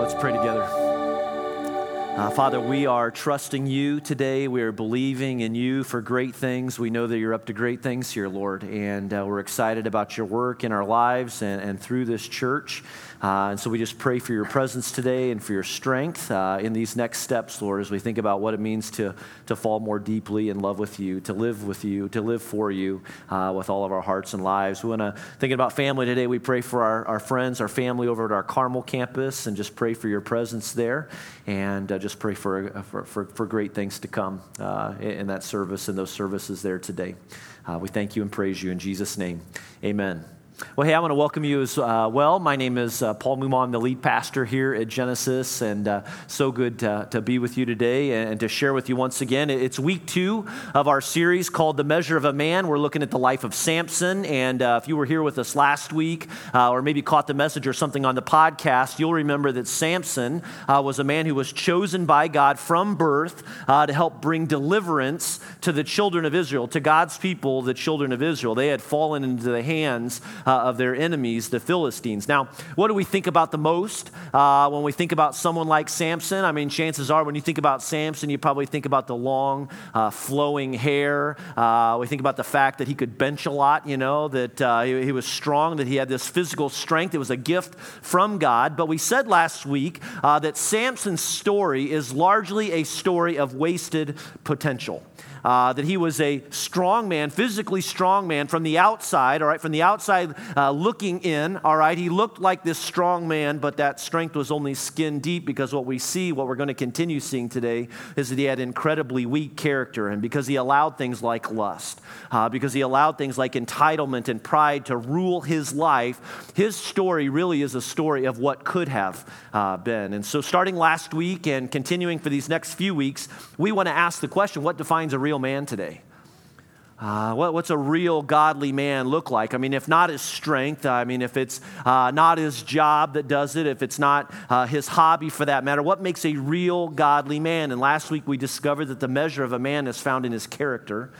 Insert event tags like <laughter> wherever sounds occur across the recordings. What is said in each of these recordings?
let's pray together. Uh, Father, we are trusting you today. We are believing in you for great things. We know that you're up to great things here, Lord, and uh, we're excited about your work in our lives and, and through this church. Uh, and so we just pray for your presence today and for your strength uh, in these next steps, Lord, as we think about what it means to, to fall more deeply in love with you, to live with you, to live for you uh, with all of our hearts and lives. We want to, thinking about family today, we pray for our, our friends, our family over at our Carmel campus, and just pray for your presence there and uh, just pray for, uh, for, for, for, great things to come uh, in that service and those services there today. we thank you and praise you in Jesus' name. Amen. Well, hey, I want to welcome you as uh, well. My name is uh, Paul Muma. I'm the lead pastor here at Genesis, and uh, so good to, to, be with you today and to share with you once again. It's week two of our series called The Measure of a Man. We're looking at the life of Samson, and uh, if you were here with us last week uh, or maybe caught the message or something on the podcast, you'll remember that Samson uh, was a man who was chosen by God from birth to help bring deliverance to the children of Israel, to God's people, the children of Israel. They had fallen into the hands uh, of their enemies, the Philistines. Now, what do we think about the most uh, when we think about someone like Samson? I mean, chances are when you think about Samson, you probably think about the long, uh, flowing hair. Uh, we think about the fact that he could bench a lot, you know, that uh, he, he, was strong, that he had this physical strength. It was a gift from God. But we said last week uh, that Samson's story is largely a story of wasted potential uh, that he was a strong man, physically strong man from the outside, all right, from the outside uh, looking in, all right. He looked like this strong man, but that strength was only skin deep because what we see, what we're going to continue seeing today, is that he had incredibly weak character and because he allowed things like lust, uh, because he allowed things like entitlement and pride to rule his life, his story really is a story of what could have uh, been. And so, starting last week and continuing for these next few weeks, we want to ask the question what defines a real man today? Uh, what, what's a real godly man look like? I mean, if not his strength, I mean, if it's uh, not his job that does it, if it's not uh, his hobby for that matter, what makes a real godly man? And last week we discovered that the measure of a man is found in his character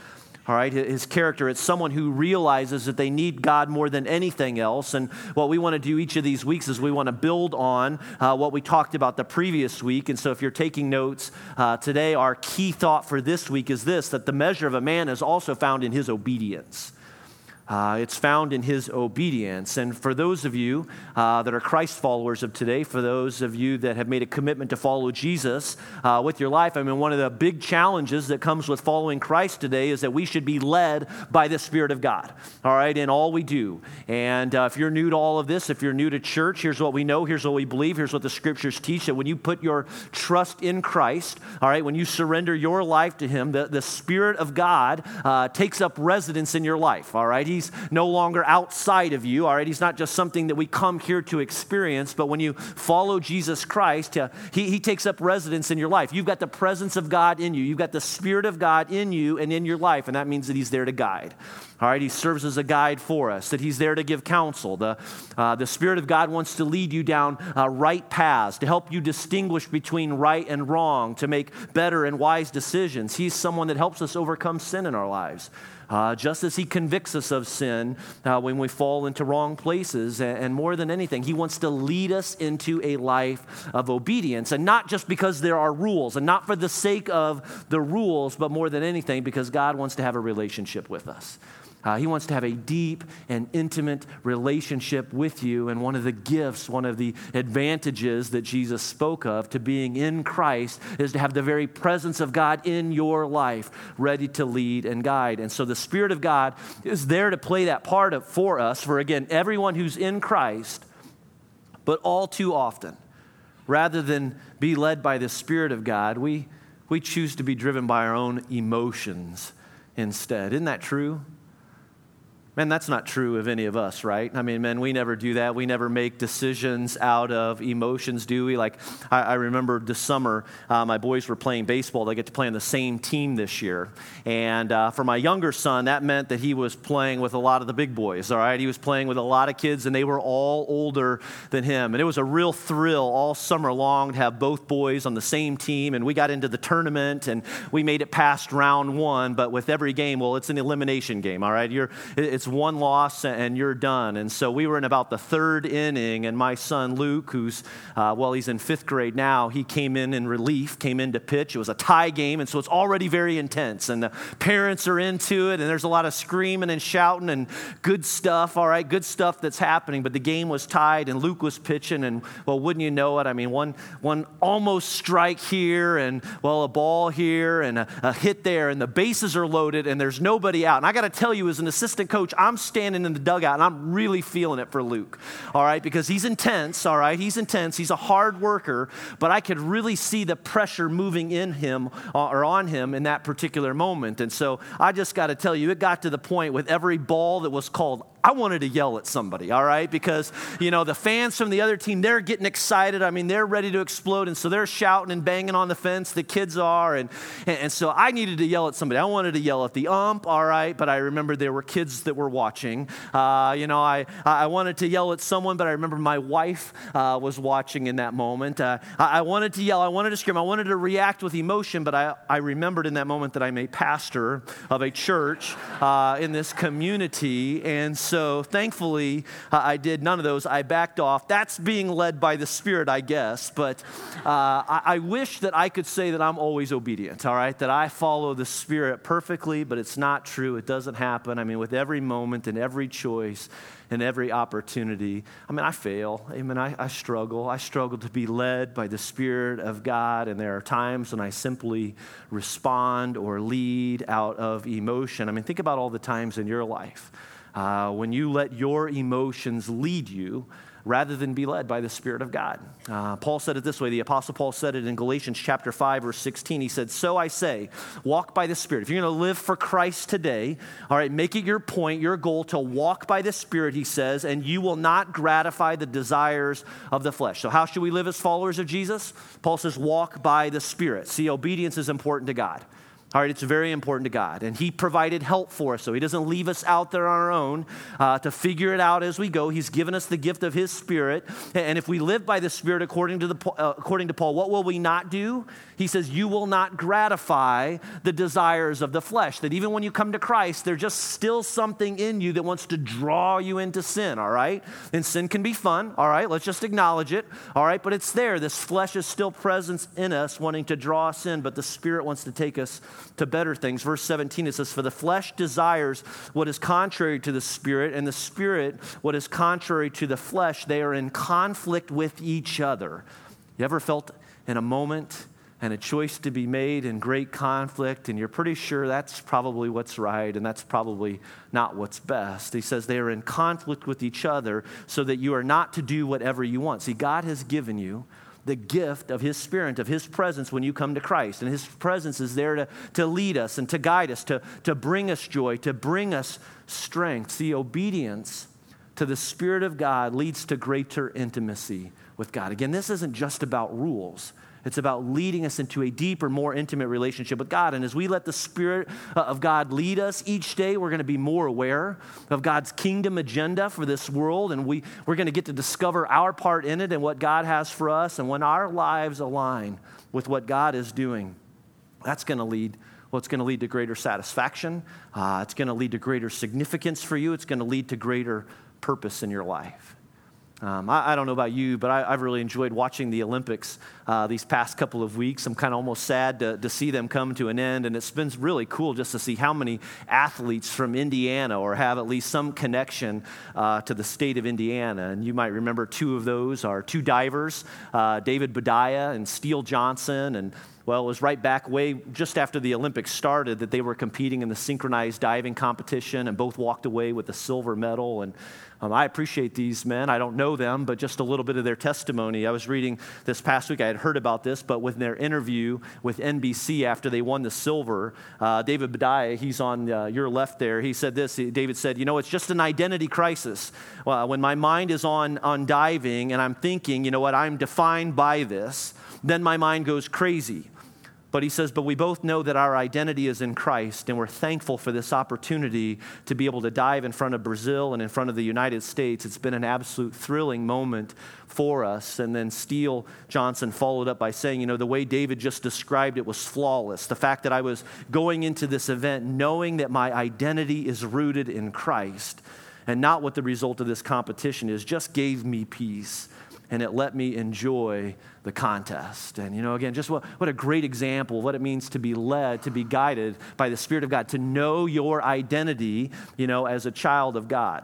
all right, his character. It's someone who realizes that they need God more than anything else. And what we want to do each of these weeks is we want to build on uh, what we talked about the previous week. And so if you're taking notes uh, today, our key thought for this week is this that the measure of a man is also found in his obedience. Uh, it's found in his obedience. And for those of you uh, that are Christ followers of today, for those of you that have made a commitment to follow Jesus uh, with your life, I mean, one of the big challenges that comes with following Christ today is that we should be led by the Spirit of God, all right, in all we do. And uh, if you're new to all of this, if you're new to church, here's what we know, here's what we believe, here's what the scriptures teach that when you put your trust in Christ, all right, when you surrender your life to Him, the, the Spirit of God uh, takes up residence in your life, all right? He He's no longer outside of you, all right? He's not just something that we come here to experience, but when you follow Jesus Christ, uh, he, he takes up residence in your life. You've got the presence of God in you, you've got the Spirit of God in you and in your life, and that means that He's there to guide. All right, He serves as a guide for us, that He's there to give counsel. The, uh, the Spirit of God wants to lead you down uh, right paths, to help you distinguish between right and wrong, to make better and wise decisions. He's someone that helps us overcome sin in our lives uh, just as He convicts us of sin uh, when we fall into wrong places. And, and more than anything, He wants to lead us into a life of obedience. And not just because there are rules, and not for the sake of the rules, but more than anything, because God wants to have a relationship with us. Uh, he wants to have a deep and intimate relationship with you. And one of the gifts, one of the advantages that Jesus spoke of to being in Christ is to have the very presence of God in your life, ready to lead and guide. And so the Spirit of God is there to play that part of, for us, for again, everyone who's in Christ, but all too often, rather than be led by the Spirit of God, we, we choose to be driven by our own emotions instead. Isn't that true? Man, that's not true of any of us, right? I mean, man, we never do that. We never make decisions out of emotions, do we? Like, I, I remember this summer, uh, my boys were playing baseball. They get to play on the same team this year. And uh, for my younger son, that meant that he was playing with a lot of the big boys, all right? He was playing with a lot of kids, and they were all older than him. And it was a real thrill all summer long to have both boys on the same team. And we got into the tournament, and we made it past round one. But with every game, well, it's an elimination game, all right? You're, it's one loss and you're done. And so we were in about the third inning, and my son Luke, who's, uh, well, he's in fifth grade now, he came in in relief, came in to pitch. It was a tie game, and so it's already very intense. And the parents are into it, and there's a lot of screaming and shouting and good stuff, all right, good stuff that's happening. But the game was tied, and Luke was pitching, and, well, wouldn't you know it? I mean, one, one almost strike here, and, well, a ball here, and a, a hit there, and the bases are loaded, and there's nobody out. And I got to tell you, as an assistant coach, I'm standing in the dugout and I'm really feeling it for Luke, all right, because he's intense, all right, he's intense, he's a hard worker, but I could really see the pressure moving in him uh, or on him in that particular moment. And so I just got to tell you, it got to the point with every ball that was called I wanted to yell at somebody, all right? Because, you know, the fans from the other team, they're getting excited. I mean, they're ready to explode. And so they're shouting and banging on the fence. The kids are. And, and, so I needed to yell at somebody. I wanted to yell at the ump, all right? But I remember there were kids that were watching. Uh, you know, I, I wanted to yell at someone, but I remember my wife uh, was watching in that moment. Uh, I, I wanted to yell. I wanted to scream. I wanted to react with emotion, but I, I remembered in that moment that I'm a pastor of a church uh, in this community. And thankfully, uh, I did none of those. I backed off. That's being led by the Spirit, I guess. But uh, I, I wish that I could say that I'm always obedient, all right? That I follow the Spirit perfectly, but it's not true. It doesn't happen. I mean, with every moment and every choice, and every opportunity. I mean, I fail. I mean, I, I, struggle. I struggle to be led by the Spirit of God, and there are times when I simply respond or lead out of emotion. I mean, think about all the times in your life uh, when you let your emotions lead you rather than be led by the Spirit of God. Uh, Paul said it this way. The Apostle Paul said it in Galatians chapter 5, verse 16. He said, So I say, walk by the Spirit. If you're going to live for Christ today, all right, make it your point, your goal to walk by the Spirit, he says, and you will not gratify the desires of the flesh. So, how should we live as followers of Jesus? Paul says, walk by the Spirit. See, obedience is important to God. All right, it's very important to God. And He provided help for us, so He doesn't leave us out there on our own uh, to figure it out as we go. He's given us the gift of His Spirit. And if we live by the Spirit according to, the, uh, according to Paul, what will we not do? He says, You will not gratify the desires of the flesh. That even when you come to Christ, there's just still something in you that wants to draw you into sin, all right? And sin can be fun, all right? Let's just acknowledge it, all right? But it's there. This flesh is still present in us, wanting to draw us in, but the Spirit wants to take us to better things. Verse 17, it says, For the flesh desires what is contrary to the spirit, and the spirit what is contrary to the flesh. They are in conflict with each other. You ever felt in a moment and a choice to be made in great conflict, and you're pretty sure that's probably what's right and that's probably not what's best. He says they are in conflict with each other so that you are not to do whatever you want. See, God has given you the gift of His Spirit, of His presence when you come to Christ. And His presence is there to, to lead us and to guide us, to, to bring us joy, to bring us strength. See, obedience to the Spirit of God leads to greater intimacy with God. Again, this isn't just about rules. It's about leading us into a deeper, more intimate relationship with God. And as we let the Spirit uh, of God lead us each day, we're going to be more aware of God's kingdom agenda for this world. And we, we're going to get to discover our part in it and what God has for us. And when our lives align with what God is doing, that's going to lead well, it's going to lead to greater satisfaction. Uh, it's going to lead to greater significance for you. It's going to lead to greater purpose in your life. Um, I, I, don't know about you, but I, have really enjoyed watching the Olympics uh, these past couple of weeks. I'm kind of almost sad to, to, see them come to an end, and it's been really cool just to see how many athletes from Indiana or have at least some connection uh, to the state of Indiana. And you might remember two of those are two divers, uh, David Boudia and Steele Johnson, and well, it was right back way just after the Olympics started that they were competing in the synchronized diving competition and both walked away with a silver medal. And um, I appreciate these men. I don't know them, but just a little bit of their testimony. I was reading this past week, I had heard about this, but with their interview with NBC after they won the silver, uh, David Boudia, he's on uh, your left there, he said this. David said, You know, it's just an identity crisis. Well, when my mind is on, on diving and I'm thinking, you know what, I'm defined by this, then my mind goes crazy. But he says, but we both know that our identity is in Christ, and we're thankful for this opportunity to be able to dive in front of Brazil and in front of the United States. It's been an absolute thrilling moment for us. And then Steele Johnson followed up by saying, you know, the way David just described it was flawless. The fact that I was going into this event knowing that my identity is rooted in Christ and not what the result of this competition is just gave me peace and it let me enjoy the contest. And, you know, again, just what, what a great example of what it means to be led, to be guided by the Spirit of God, to know your identity, you know, as a child of God.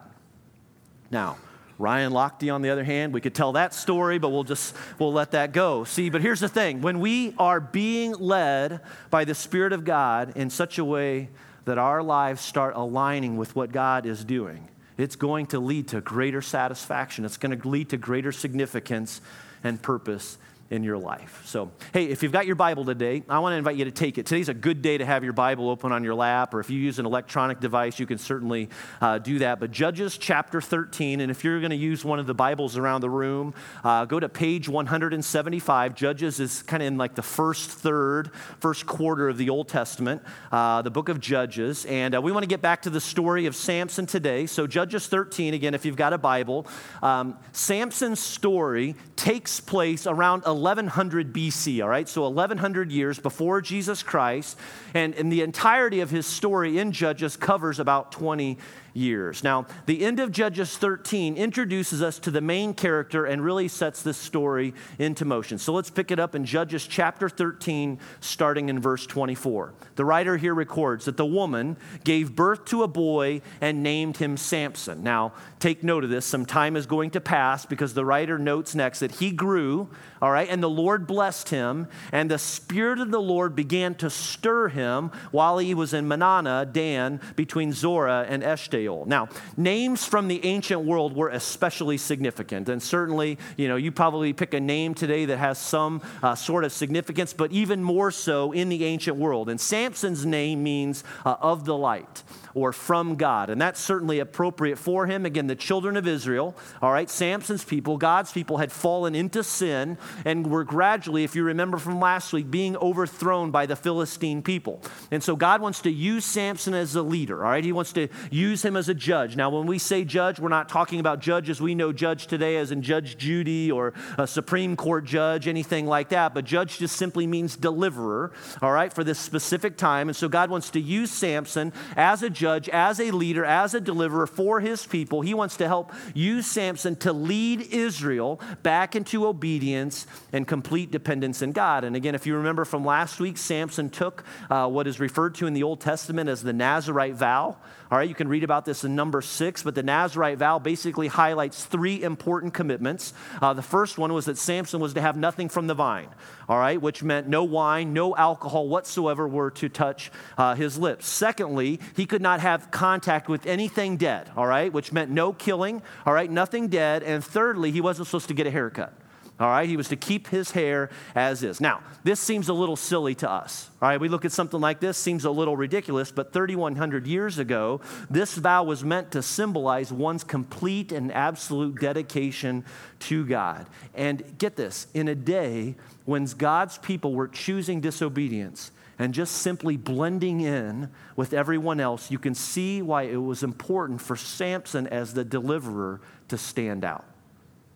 Now, Ryan Lochte, on the other hand, we could tell that story, but we'll just we'll let that go. See, but here's the thing: when we are being led by the Spirit of God in such a way that our lives start aligning with what God is doing, it's going to lead to greater satisfaction. It's going to lead to greater significance and purpose in your life. So, hey, if you've got your Bible today, I want to invite you to take it. Today's a good day to have your Bible open on your lap, or if you use an electronic device, you can certainly uh, do that. But Judges chapter 13, and if you're going to use one of the Bibles around the room, uh, go to page 175. Judges is kind of in like the first third, first quarter of the Old Testament, uh, the book of Judges. And uh, we want to get back to the story of Samson today. So, Judges 13, again, if you've got a Bible, um, Samson's story takes place around 1100 BC, all right? So 1100 years before Jesus Christ. And, and the entirety of his story in Judges covers about 20 years. Now, the end of Judges 13 introduces us to the main character and really sets this story into motion. So let's pick it up in Judges chapter 13, starting in verse 24. The writer here records that the woman gave birth to a boy and named him Samson. Now, take note of this. Some time is going to pass because the writer notes next that he grew, all right, and the Lord blessed him, and the Spirit of the Lord began to stir him while he was in Mahaneh, Dan, between Zorah and Eshtaol. Now, names from the ancient world were especially significant. And certainly, you know, you probably pick a name today that has some uh, sort of significance, but even more so in the ancient world. And Samson's name means uh, of the light or from God. And that's certainly appropriate for him. Again, the children of Israel, all right, Samson's people, God's people had fallen into sin and were gradually, if you remember from last week, being overthrown by the Philistine people. And so God wants to use Samson as a leader, all right? He wants to use him as a judge. Now, when we say judge, we're not talking about judges we know judge today as in Judge Judy or a Supreme Court judge, anything like that. But judge just simply means deliverer, all right, for this specific time. And so God wants to use Samson as a judge judge, as a leader, as a deliverer for his people. He wants to help use Samson to lead Israel back into obedience and complete dependence in God. And again, if you remember from last week, Samson took uh, what is referred to in the Old Testament as the Nazarite vow. All right, you can read about this in number six, but the Nazarite vow basically highlights three important commitments. Uh, the first one was that Samson was to have nothing from the vine, all right, which meant no wine, no alcohol whatsoever were to touch uh, his lips. Secondly, he could not have contact with anything dead, all right, which meant no killing, all right, nothing dead. And thirdly, he wasn't supposed to get a haircut. All right, he was to keep his hair as is. Now, this seems a little silly to us. All right, we look at something like this, seems a little ridiculous, but 3,100 years ago, this vow was meant to symbolize one's complete and absolute dedication to God. And get this, in a day when God's people were choosing disobedience, and just simply blending in with everyone else, you can see why it was important for Samson as the deliverer to stand out.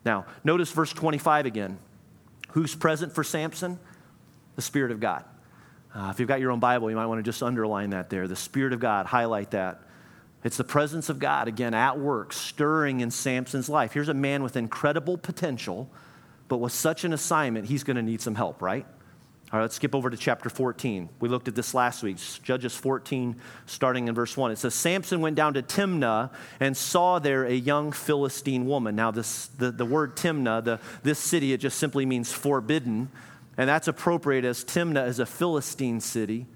Now, notice verse 25 again. Who's present for Samson? The Spirit of God. Uh, if you've got your own Bible, you might want to just underline that there. The Spirit of God, highlight that. It's the presence of God, again, at work, stirring in Samson's life. Here's a man with incredible potential, but with such an assignment, he's going to need some help, right? All right, let's skip over to chapter 14. We looked at this last week, Judges 14, starting in verse 1. It says, Samson went down to Timnah and saw there a young Philistine woman. Now, this, the, the word Timnah, the, this city, it just simply means forbidden. And that's appropriate as Timnah is a Philistine city.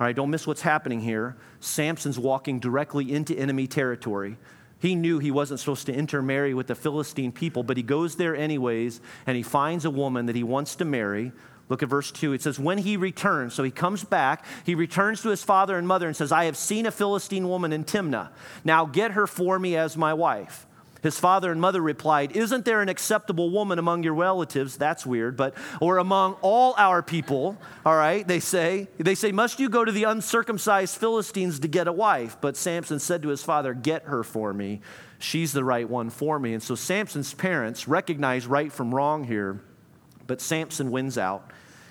All right, don't miss what's happening here. Samson's walking directly into enemy territory. He knew he wasn't supposed to intermarry with the Philistine people, but he goes there anyways, and he finds a woman that he wants to marry. Look at verse 2. It says, When he returns, so he comes back, he returns to his father and mother and says, I have seen a Philistine woman in Timnah. Now get her for me as my wife. His father and mother replied, Isn't there an acceptable woman among your relatives? That's weird, but, or among all our people, all right, they say. They say, Must you go to the uncircumcised Philistines to get a wife? But Samson said to his father, Get her for me. She's the right one for me. And so Samson's parents recognize right from wrong here, but Samson wins out.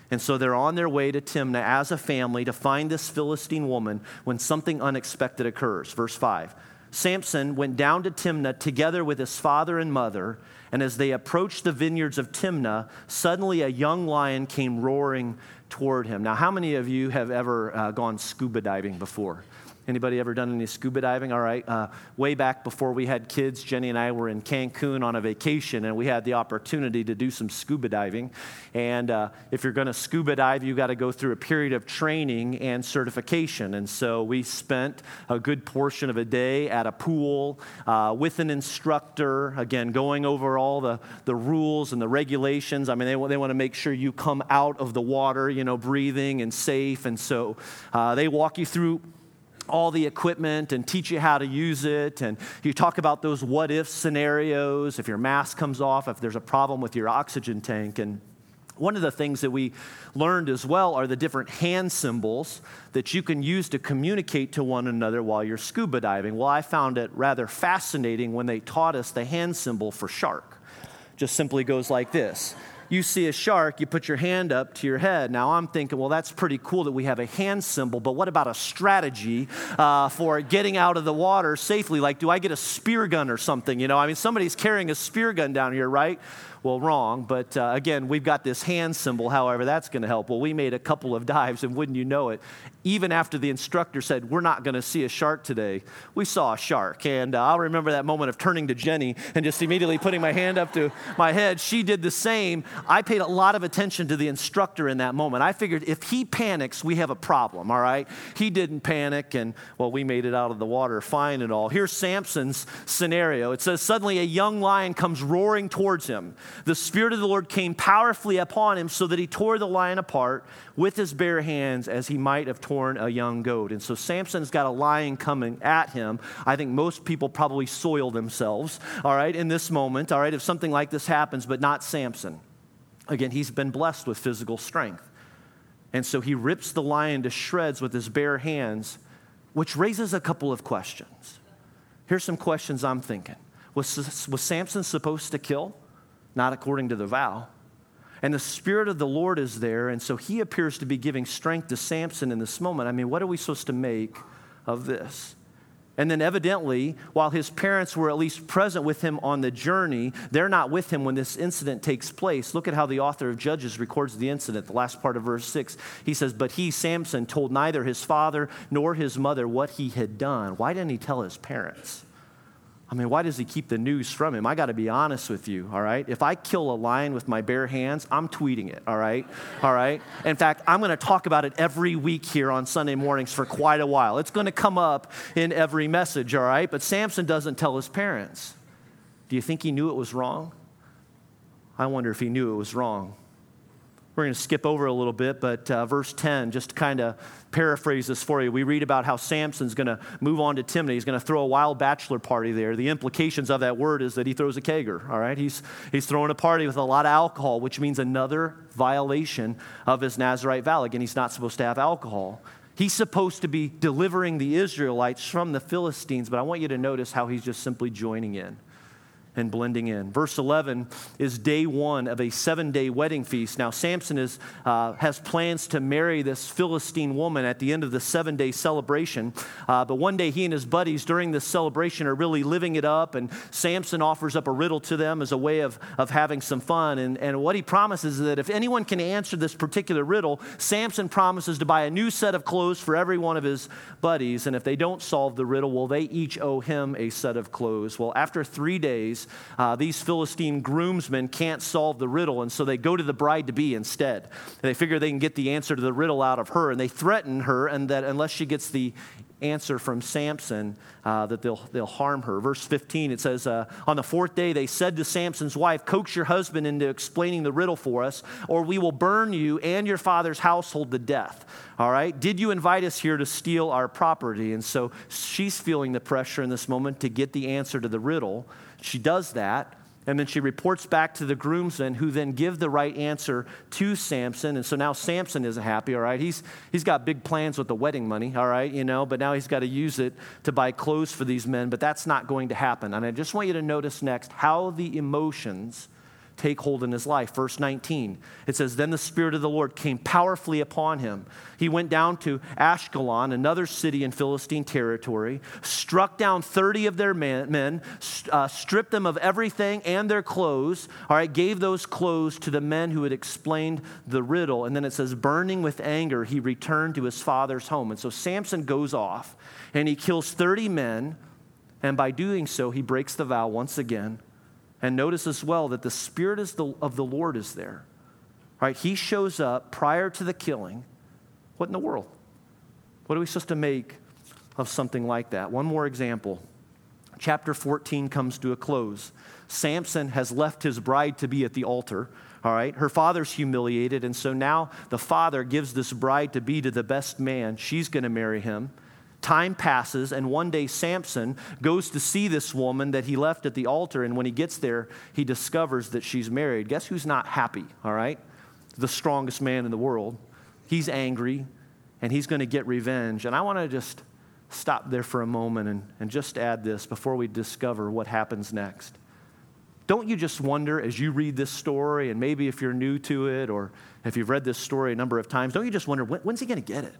And so they're on their way to Timnah as a family to find this Philistine woman when something unexpected occurs. Verse 5. Samson went down to Timnah together with his father and mother, and as they approached the vineyards of Timnah, suddenly a young lion came roaring toward him. Now, how many of you have ever uh, gone scuba diving before? Anybody ever done any scuba diving? All right. Uh, way back before we had kids, Jenny and I were in Cancun on a vacation, and we had the opportunity to do some scuba diving. And uh, if you're going to scuba dive, you got to go through a period of training and certification. And so we spent a good portion of a day at a pool uh, with an instructor, again, going over all the, the rules and the regulations. I mean, they, they want to make sure you come out of the water, you know, breathing and safe. And so uh, they walk you through all the equipment and teach you how to use it. And you talk about those what if scenarios, if your mask comes off, if there's a problem with your oxygen tank. And one of the things that we learned as well are the different hand symbols that you can use to communicate to one another while you're scuba diving. Well, I found it rather fascinating when they taught us the hand symbol for shark. Just simply goes like this you see a shark, you put your hand up to your head. Now I'm thinking, well, that's pretty cool that we have a hand symbol, but what about a strategy uh, for getting out of the water safely? Like, do I get a spear gun or something? You know, I mean, somebody's carrying a spear gun down here, right? Well, wrong. But uh, again, we've got this hand symbol, however, that's going to help. Well, we made a couple of dives, and wouldn't you know it, even after the instructor said, We're not going to see a shark today, we saw a shark. And uh, I'll remember that moment of turning to Jenny and just immediately putting my hand up to my head. She did the same. I paid a lot of attention to the instructor in that moment. I figured if he panics, we have a problem, all right? He didn't panic, and well, we made it out of the water fine and all. Here's Samson's scenario it says, Suddenly a young lion comes roaring towards him. The Spirit of the Lord came powerfully upon him so that he tore the lion apart with his bare hands as he might have torn a young goat. And so Samson's got a lion coming at him. I think most people probably soil themselves, all right, in this moment, all right, if something like this happens, but not Samson. Again, he's been blessed with physical strength. And so he rips the lion to shreds with his bare hands, which raises a couple of questions. Here's some questions I'm thinking. Was, was Samson supposed to kill? Not according to the vow. And the Spirit of the Lord is there, and so he appears to be giving strength to Samson in this moment. I mean, what are we supposed to make of this? And then, evidently, while his parents were at least present with him on the journey, they're not with him when this incident takes place. Look at how the author of Judges records the incident, the last part of verse 6. He says, But he, Samson, told neither his father nor his mother what he had done. Why didn't he tell his parents? I mean, why does he keep the news from him? I got to be honest with you, all right? If I kill a lion with my bare hands, I'm tweeting it, all right? All right? In fact, I'm going to talk about it every week here on Sunday mornings for quite a while. It's going to come up in every message, all right? But Samson doesn't tell his parents. Do you think he knew it was wrong? I wonder if he knew it was wrong. We're going to skip over a little bit, but uh, verse 10, just to kind of paraphrase this for you. We read about how Samson's going to move on to Timnah. He's going to throw a wild bachelor party there. The implications of that word is that he throws a kegger, all right? He's, he's throwing a party with a lot of alcohol, which means another violation of his Nazarite vow. Again, he's not supposed to have alcohol. He's supposed to be delivering the Israelites from the Philistines, but I want you to notice how he's just simply joining in and blending in. Verse 11 is day one of a seven day wedding feast. Now, Samson is, uh, has plans to marry this Philistine woman at the end of the seven day celebration. Uh, but one day, he and his buddies during this celebration are really living it up, and Samson offers up a riddle to them as a way of, of having some fun. And, and what he promises is that if anyone can answer this particular riddle, Samson promises to buy a new set of clothes for every one of his buddies. And if they don't solve the riddle, well, they each owe him a set of clothes. Well, after three days, uh, these Philistine groomsmen can't solve the riddle, and so they go to the bride to be instead. They figure they can get the answer to the riddle out of her, and they threaten her, and that unless she gets the answer from Samson uh, that they'll, they'll harm her. Verse 15, it says, uh, On the fourth day, they said to Samson's wife, Coax your husband into explaining the riddle for us, or we will burn you and your father's household to death. All right? Did you invite us here to steal our property? And so she's feeling the pressure in this moment to get the answer to the riddle. She does that. And then she reports back to the groomsmen, who then give the right answer to Samson. And so now Samson isn't happy, all right? He's, he's got big plans with the wedding money, all right, you know, but now he's got to use it to buy clothes for these men. But that's not going to happen. And I just want you to notice next how the emotions take hold in his life. Verse 19, it says, Then the Spirit of the Lord came powerfully upon him. He went down to Ashkelon, another city in Philistine territory, struck down 30 of their men, uh, stripped them of everything and their clothes, all right, gave those clothes to the men who had explained the riddle. And then it says, Burning with anger, he returned to his father's home. And so Samson goes off and he kills 30 men. And by doing so, he breaks the vow once again and notice as well that the Spirit of the Lord is there. Right? He shows up prior to the killing. What in the world? What are we supposed to make of something like that? One more example. Chapter 14 comes to a close. Samson has left his bride to be at the altar. All right, her father's humiliated, and so now the father gives this bride to be to the best man. She's going to marry him. Time passes, and one day Samson goes to see this woman that he left at the altar. And when he gets there, he discovers that she's married. Guess who's not happy, all right? The strongest man in the world. He's angry, and he's going to get revenge. And I want to just stop there for a moment and, and just add this before we discover what happens next. Don't you just wonder as you read this story, and maybe if you're new to it or if you've read this story a number of times, don't you just wonder when, when's he going to get it?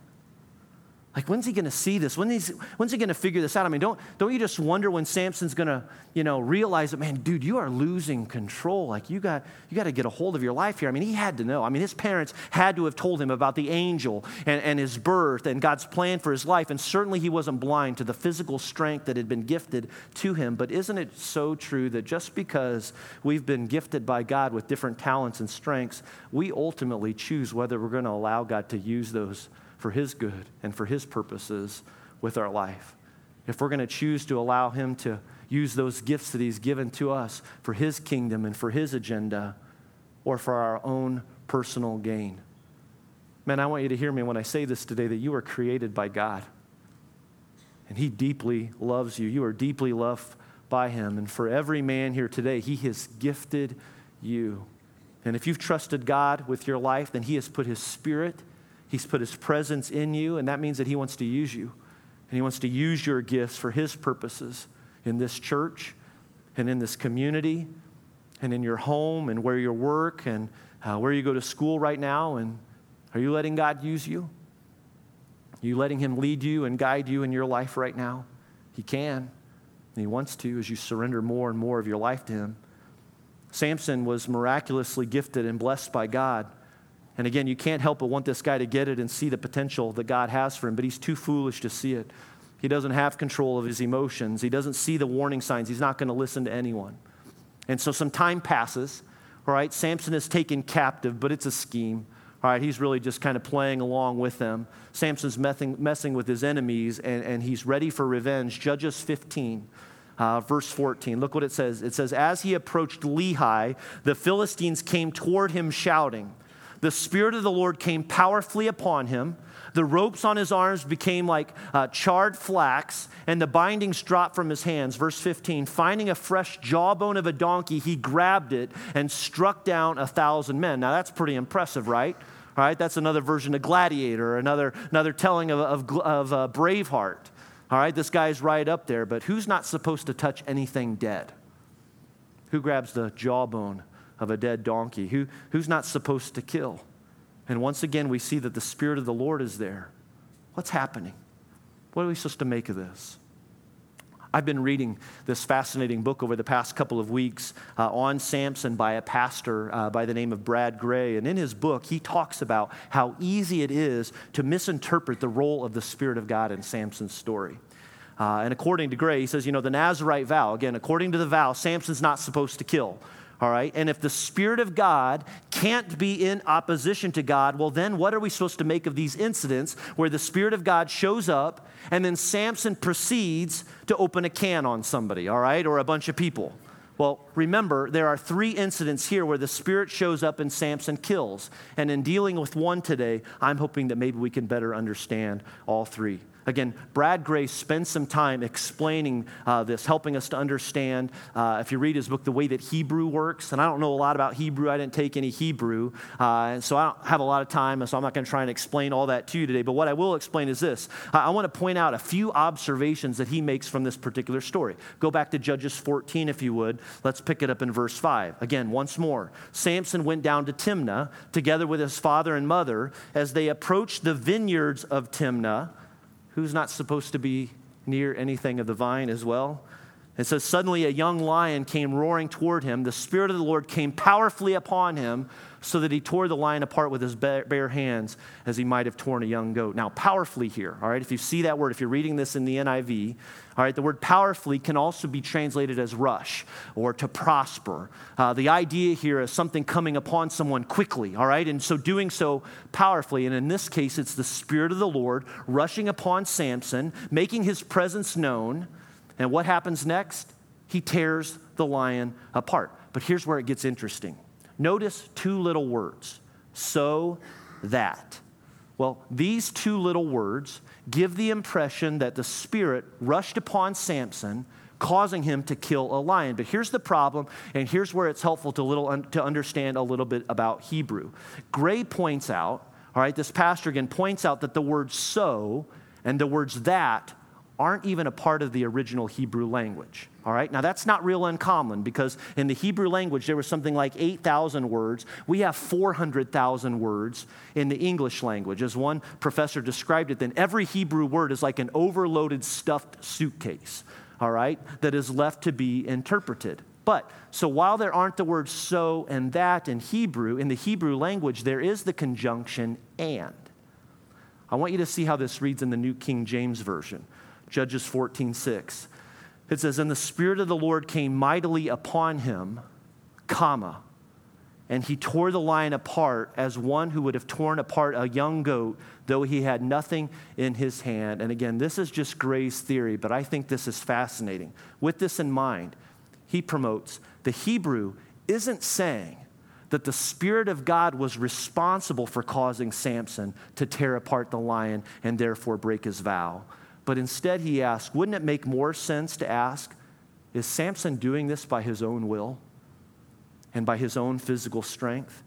Like, when's he going to see this? When is, when's he going to figure this out? I mean, don't, don't you just wonder when Samson's going to, you know, realize that, man, dude, you are losing control. Like, you got, you got to get a hold of your life here. I mean, he had to know. I mean, his parents had to have told him about the angel and, and his birth and God's plan for his life. And certainly he wasn't blind to the physical strength that had been gifted to him. But isn't it so true that just because we've been gifted by God with different talents and strengths, we ultimately choose whether we're going to allow God to use those for His good and for His purposes with our life. If we're going to choose to allow Him to use those gifts that He's given to us for His kingdom and for His agenda or for our own personal gain. Man, I want you to hear me when I say this today that you are created by God. And He deeply loves you. You are deeply loved by Him. And for every man here today, He has gifted you. And if you've trusted God with your life, then He has put His Spirit He's put his presence in you, and that means that he wants to use you. And he wants to use your gifts for his purposes in this church and in this community and in your home and where you work and uh, where you go to school right now. And are you letting God use you? Are you letting him lead you and guide you in your life right now? He can. And he wants to as you surrender more and more of your life to him. Samson was miraculously gifted and blessed by God. And again, you can't help but want this guy to get it and see the potential that God has for him, but he's too foolish to see it. He doesn't have control of his emotions. He doesn't see the warning signs. He's not going to listen to anyone. And so some time passes, all right? Samson is taken captive, but it's a scheme. All right, he's really just kind of playing along with them. Samson's messing, messing with his enemies, and, and he's ready for revenge. Judges 15. Uh, verse 14. Look what it says. It says, As he approached Lehi, the Philistines came toward him shouting, the Spirit of the Lord came powerfully upon him. The ropes on his arms became like uh, charred flax, and the bindings dropped from his hands. Verse 15 Finding a fresh jawbone of a donkey, he grabbed it and struck down a thousand men. Now, that's pretty impressive, right? All right, that's another version of Gladiator, another, another telling of, of, of uh, Braveheart. All right, this guy's right up there, but who's not supposed to touch anything dead? Who grabs the jawbone of a dead donkey? Who, who's not supposed to kill? And once again, we see that the Spirit of the Lord is there. What's happening? What are we supposed to make of this? I've been reading this fascinating book over the past couple of weeks uh, on Samson by a pastor uh, by the name of Brad Gray. And in his book, he talks about how easy it is to misinterpret the role of the Spirit of God in Samson's story. Uh, and according to Gray, he says, you know, the Nazarite vow, again, according to the vow, Samson's not supposed to kill. All right? And if the Spirit of God can't be in opposition to God, well, then what are we supposed to make of these incidents where the Spirit of God shows up and then Samson proceeds to open a can on somebody, all right, or a bunch of people? Well, remember, there are three incidents here where the Spirit shows up and Samson kills. And in dealing with one today, I'm hoping that maybe we can better understand all three. Again, Brad Gray spends some time explaining uh, this, helping us to understand, uh, if you read his book, the way that Hebrew works. And I don't know a lot about Hebrew, I didn't take any Hebrew, uh, so I don't have a lot of time, so I'm not going to try and explain all that to you today. But what I will explain is this I, I want to point out a few observations that he makes from this particular story. Go back to Judges 14, if you would. Let's pick it up in verse 5. Again, once more. Samson went down to Timnah together with his father and mother. As they approached the vineyards of Timnah, who's not supposed to be near anything of the vine as well? And so suddenly a young lion came roaring toward him. The Spirit of the Lord came powerfully upon him so that he tore the lion apart with his bare hands as he might have torn a young goat. Now, powerfully here, all right, if you see that word, if you're reading this in the NIV, all right, the word powerfully can also be translated as rush or to prosper. Uh, the idea here is something coming upon someone quickly, all right, and so doing so powerfully. And in this case, it's the Spirit of the Lord rushing upon Samson, making his presence known and what happens next? He tears the lion apart. But here's where it gets interesting. Notice two little words so that. Well, these two little words give the impression that the Spirit rushed upon Samson, causing him to kill a lion. But here's the problem, and here's where it's helpful to, little, un- to understand a little bit about Hebrew. Gray points out, all right, this pastor again points out that the word so and the words that aren't even a part of the original Hebrew language. All right? Now, that's not real uncommon because in the Hebrew language, there was something like 8,000 words. We have 400,000 words in the English language. As one professor described it, then every Hebrew word is like an overloaded stuffed suitcase, all right, that is left to be interpreted. But, so while there aren't the words so and that in Hebrew, in the Hebrew language, there is the conjunction and. I want you to see how this reads in the New King James Version. Judges 14, 6. It says, And the Spirit of the Lord came mightily upon him, comma, and he tore the lion apart as one who would have torn apart a young goat, though he had nothing in his hand. And again, this is just Gray's theory, but I think this is fascinating. With this in mind, he promotes the Hebrew isn't saying that the Spirit of God was responsible for causing Samson to tear apart the lion and therefore break his vow. But instead, he asked, wouldn't it make more sense to ask, is Samson doing this by his own will and by his own physical strength?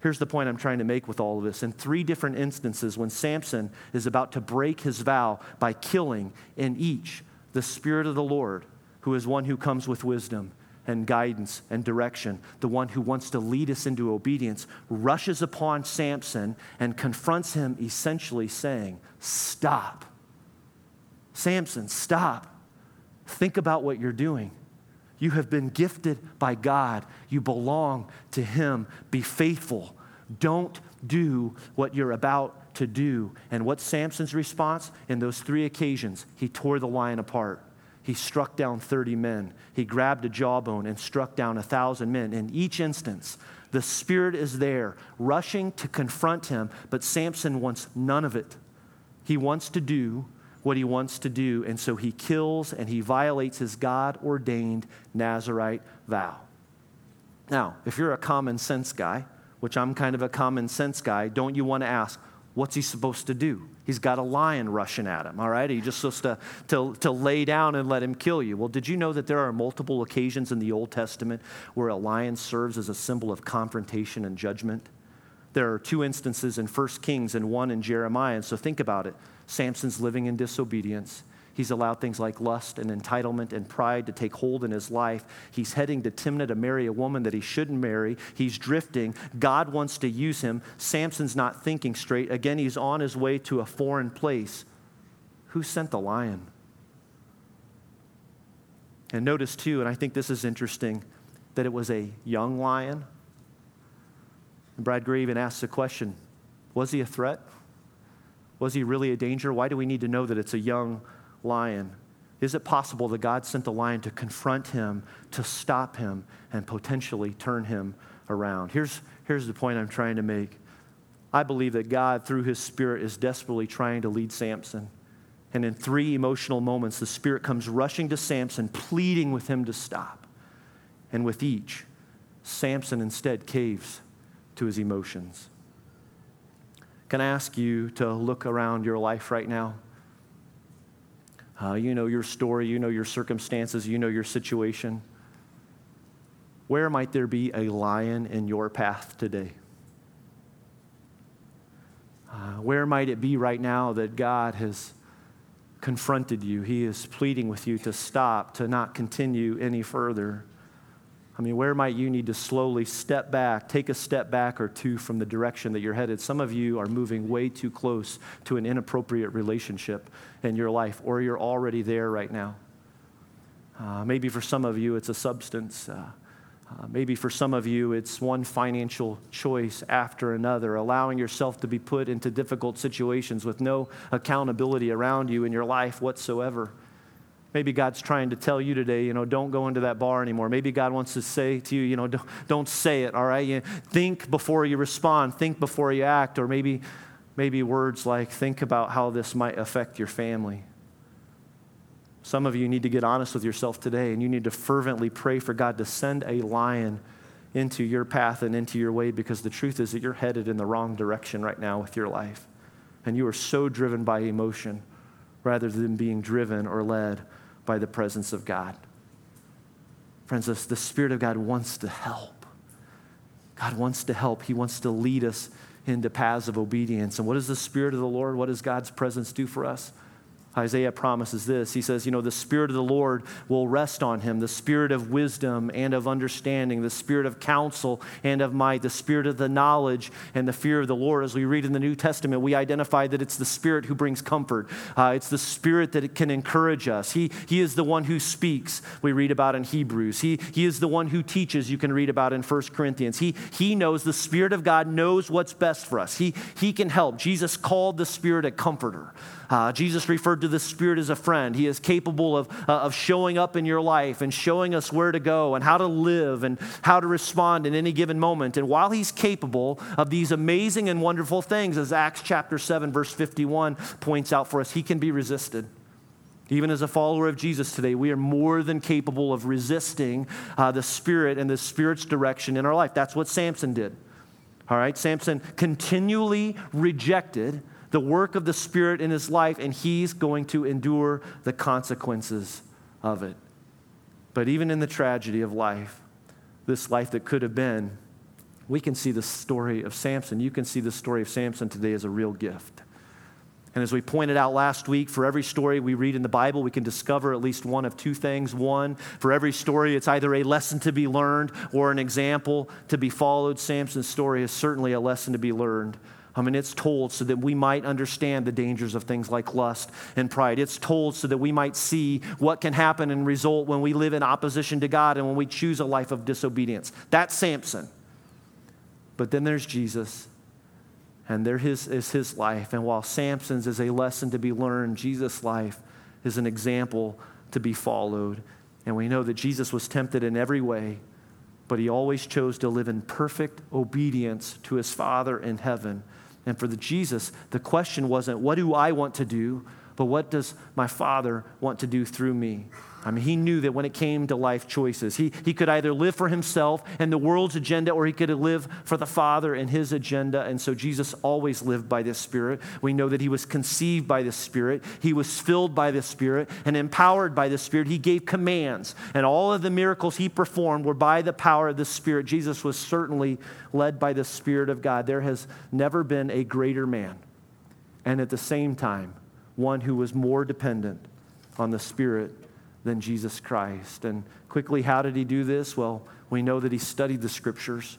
Here's the point I'm trying to make with all of this. In three different instances, when Samson is about to break his vow by killing, in each, the Spirit of the Lord, who is one who comes with wisdom and guidance and direction, the one who wants to lead us into obedience, rushes upon Samson and confronts him, essentially saying, Stop. Samson, stop. Think about what you're doing. You have been gifted by God. You belong to Him. Be faithful. Don't do what you're about to do. And what's Samson's response? In those three occasions, he tore the lion apart. He struck down 30 men. He grabbed a jawbone and struck down a thousand men. In each instance, the Spirit is there, rushing to confront him, but Samson wants none of it. He wants to do what he wants to do, and so he kills and he violates his God ordained Nazarite vow. Now, if you're a common sense guy, which I'm kind of a common sense guy, don't you want to ask, what's he supposed to do? He's got a lion rushing at him, all right? He just supposed to, to, to lay down and let him kill you. Well, did you know that there are multiple occasions in the Old Testament where a lion serves as a symbol of confrontation and judgment? There are two instances in 1 Kings and one in Jeremiah, and so think about it. Samson's living in disobedience. He's allowed things like lust and entitlement and pride to take hold in his life. He's heading to Timnah to marry a woman that he shouldn't marry. He's drifting. God wants to use him. Samson's not thinking straight. Again, he's on his way to a foreign place. Who sent the lion? And notice, too, and I think this is interesting, that it was a young lion. And Brad Gray even asks the question was he a threat? Was he really a danger? Why do we need to know that it's a young lion? Is it possible that God sent the lion to confront him, to stop him, and potentially turn him around? Here's, here's the point I'm trying to make. I believe that God, through his Spirit, is desperately trying to lead Samson. And in three emotional moments, the Spirit comes rushing to Samson, pleading with him to stop. And with each, Samson instead caves to his emotions. Can I ask you to look around your life right now? Uh, you know your story, you know your circumstances, you know your situation. Where might there be a lion in your path today? Uh, where might it be right now that God has confronted you? He is pleading with you to stop, to not continue any further. I mean, where might you need to slowly step back, take a step back or two from the direction that you're headed? Some of you are moving way too close to an inappropriate relationship in your life, or you're already there right now. Uh, maybe for some of you, it's a substance. Uh, uh, maybe for some of you, it's one financial choice after another, allowing yourself to be put into difficult situations with no accountability around you in your life whatsoever. Maybe God's trying to tell you today, you know, don't go into that bar anymore. Maybe God wants to say to you, you know, <laughs> don't, don't say it, all right? You think before you respond, think before you act, or maybe, maybe words like, think about how this might affect your family. Some of you need to get honest with yourself today and you need to fervently pray for God to send a lion into your path and into your way because the truth is that you're headed in the wrong direction right now with your life. And you are so driven by emotion rather than being driven or led by the presence of God. Friends, the Spirit of God wants to help. God wants to help. He wants to lead us into paths of obedience. And what does the Spirit of the Lord, what does God's presence do for us? Isaiah promises this. He says, You know, the Spirit of the Lord will rest on him, the Spirit of wisdom and of understanding, the Spirit of counsel and of might, the Spirit of the knowledge and the fear of the Lord. As we read in the New Testament, we identify that it's the Spirit who brings comfort, uh, it's the Spirit that can encourage us. He, he is the one who speaks, we read about in Hebrews. He, he is the one who teaches, you can read about in 1 Corinthians. He, he knows, the Spirit of God knows what's best for us. He, he can help. Jesus called the Spirit a comforter. Uh, Jesus referred to the Spirit as a friend. He is capable of, uh, of showing up in your life and showing us where to go and how to live and how to respond in any given moment. And while He's capable of these amazing and wonderful things, as Acts chapter 7, verse 51 points out for us, He can be resisted. Even as a follower of Jesus today, we are more than capable of resisting uh, the Spirit and the Spirit's direction in our life. That's what Samson did. All right, Samson continually rejected the work of the Spirit in his life, and he's going to endure the consequences of it. But even in the tragedy of life, this life that could have been, we can see the story of Samson. You can see the story of Samson today as a real gift. And as we pointed out last week, for every story we read in the Bible, we can discover at least one of two things. One, for every story, it's either a lesson to be learned or an example to be followed. Samson's story is certainly a lesson to be learned. I mean, it's told so that we might understand the dangers of things like lust and pride. It's told so that we might see what can happen and result when we live in opposition to God and when we choose a life of disobedience. That's Samson. But then there's Jesus, and there his, is his life. And while Samson's is a lesson to be learned, Jesus' life is an example to be followed. And we know that Jesus was tempted in every way, but he always chose to live in perfect obedience to his Father in heaven and for the Jesus, the question wasn't, what do I want to do? But what does my Father want to do through me? I mean, he knew that when it came to life choices, he, he could either live for himself and the world's agenda, or he could live for the Father and his agenda. And so Jesus always lived by this Spirit. We know that he was conceived by the Spirit, he was filled by the Spirit, and empowered by the Spirit. He gave commands, and all of the miracles he performed were by the power of the Spirit. Jesus was certainly led by the Spirit of God. There has never been a greater man, and at the same time, one who was more dependent on the Spirit than Jesus Christ. And quickly, how did he do this? Well, we know that he studied the scriptures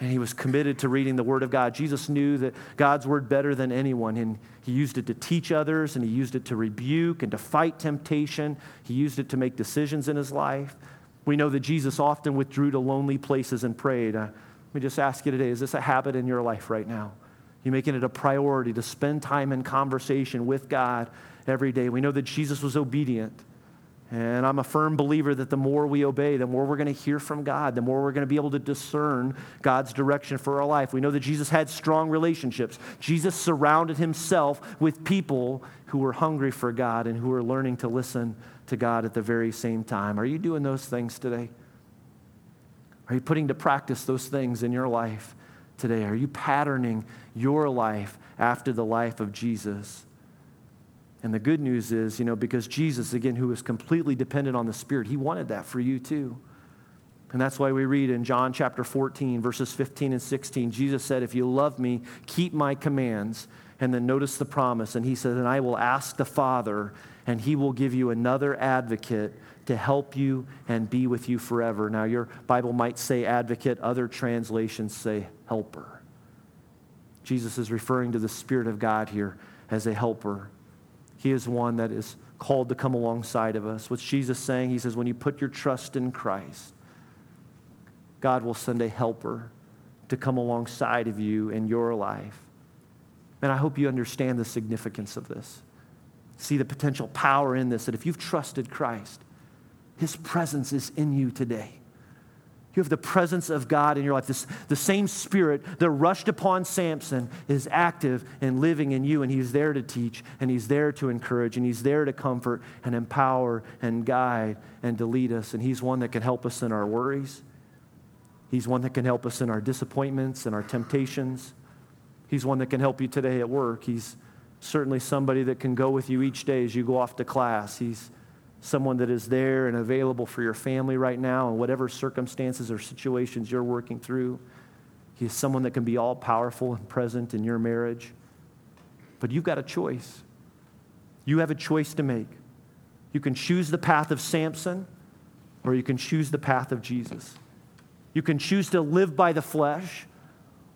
and he was committed to reading the Word of God. Jesus knew that God's Word better than anyone, and he used it to teach others, and he used it to rebuke and to fight temptation. He used it to make decisions in his life. We know that Jesus often withdrew to lonely places and prayed. Uh, let me just ask you today is this a habit in your life right now? You making it a priority to spend time in conversation with God every day? We know that Jesus was obedient. And I'm a firm believer that the more we obey, the more we're going to hear from God, the more we're going to be able to discern God's direction for our life. We know that Jesus had strong relationships. Jesus surrounded himself with people who were hungry for God and who were learning to listen to God at the very same time. Are you doing those things today? Are you putting to practice those things in your life today? Are you patterning your life after the life of Jesus? And the good news is, you know, because Jesus, again, who was completely dependent on the Spirit, he wanted that for you too. And that's why we read in John chapter 14, verses 15 and 16, Jesus said, If you love me, keep my commands. And then notice the promise. And he said, And I will ask the Father, and he will give you another advocate to help you and be with you forever. Now, your Bible might say advocate, other translations say helper. Jesus is referring to the Spirit of God here as a helper. He is one that is called to come alongside of us. What's Jesus saying? He says, when you put your trust in Christ, God will send a helper to come alongside of you in your life. And I hope you understand the significance of this. See the potential power in this that if you've trusted Christ, his presence is in you today. You have the presence of God in your life. This, the same spirit that rushed upon Samson is active and living in you, and he's there to teach, and he's there to encourage, and he's there to comfort and empower and guide and to lead us. And he's one that can help us in our worries. He's one that can help us in our disappointments and our temptations. He's one that can help you today at work. He's certainly somebody that can go with you each day as you go off to class. He's someone that is there and available for your family right now in whatever circumstances or situations you're working through. He is someone that can be all powerful and present in your marriage. But you've got a choice. You have a choice to make. You can choose the path of Samson or you can choose the path of Jesus. You can choose to live by the flesh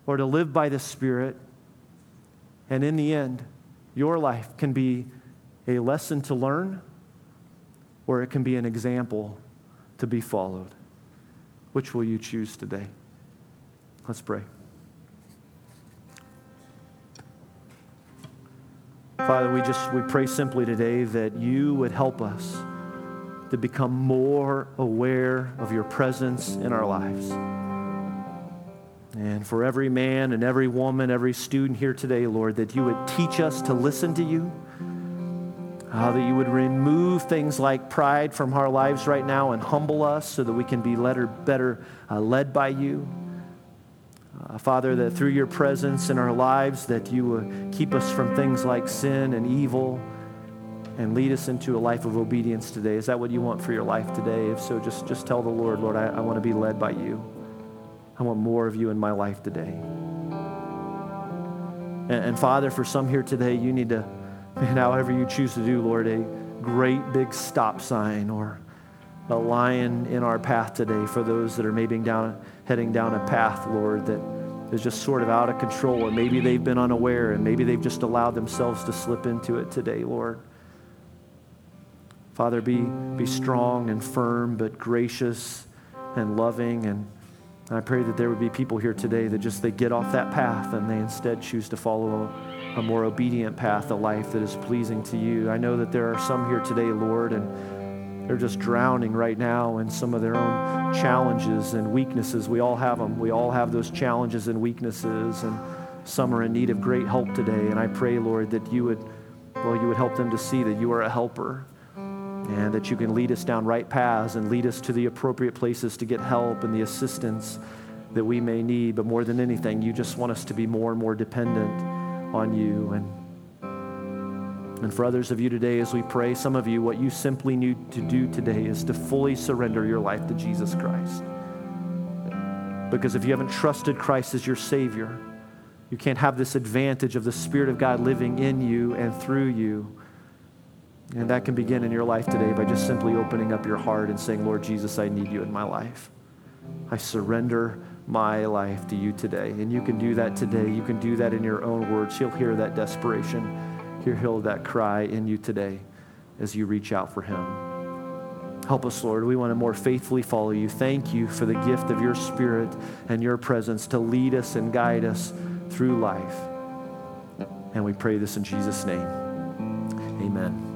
or to live by the Spirit. And in the end, your life can be a lesson to learn or it can be an example to be followed. Which will you choose today? Let's pray. Father, we just we pray simply today that you would help us to become more aware of your presence in our lives. And for every man and every woman, every student here today, Lord, that you would teach us to listen to you uh, that you would remove things like pride from our lives right now and humble us so that we can be led, better uh, led by you. Uh, Father, that through your presence in our lives, that you would keep us from things like sin and evil and lead us into a life of obedience today. Is that what you want for your life today? If so, just, just tell the Lord, Lord, I, I want to be led by you. I want more of you in my life today. And, and Father, for some here today, you need to and however you choose to do, Lord, a great big stop sign or a lion in our path today for those that are maybe down, heading down a path, Lord, that is just sort of out of control, and maybe they've been unaware, and maybe they've just allowed themselves to slip into it today, Lord. Father, be, be strong and firm, but gracious and loving. And I pray that there would be people here today that just they get off that path and they instead choose to follow a more obedient path, a life that is pleasing to you. I know that there are some here today, Lord, and they're just drowning right now in some of their own challenges and weaknesses. We all have them. We all have those challenges and weaknesses, and some are in need of great help today. And I pray, Lord, that you would, well, you would help them to see that you are a helper and that you can lead us down right paths and lead us to the appropriate places to get help and the assistance that we may need. But more than anything, you just want us to be more and more dependent on you. And, and for others of you today, as we pray, some of you, what you simply need to do today is to fully surrender your life to Jesus Christ. Because if you haven't trusted Christ as your Savior, you can't have this advantage of the Spirit of God living in you and through you. And that can begin in your life today by just simply opening up your heart and saying, Lord Jesus, I need you in my life. I surrender my life to you today. And you can do that today. You can do that in your own words. He'll hear that desperation, he'll hear that cry in you today as you reach out for him. Help us, Lord. We want to more faithfully follow you. Thank you for the gift of your spirit and your presence to lead us and guide us through life. And we pray this in Jesus' name. Amen.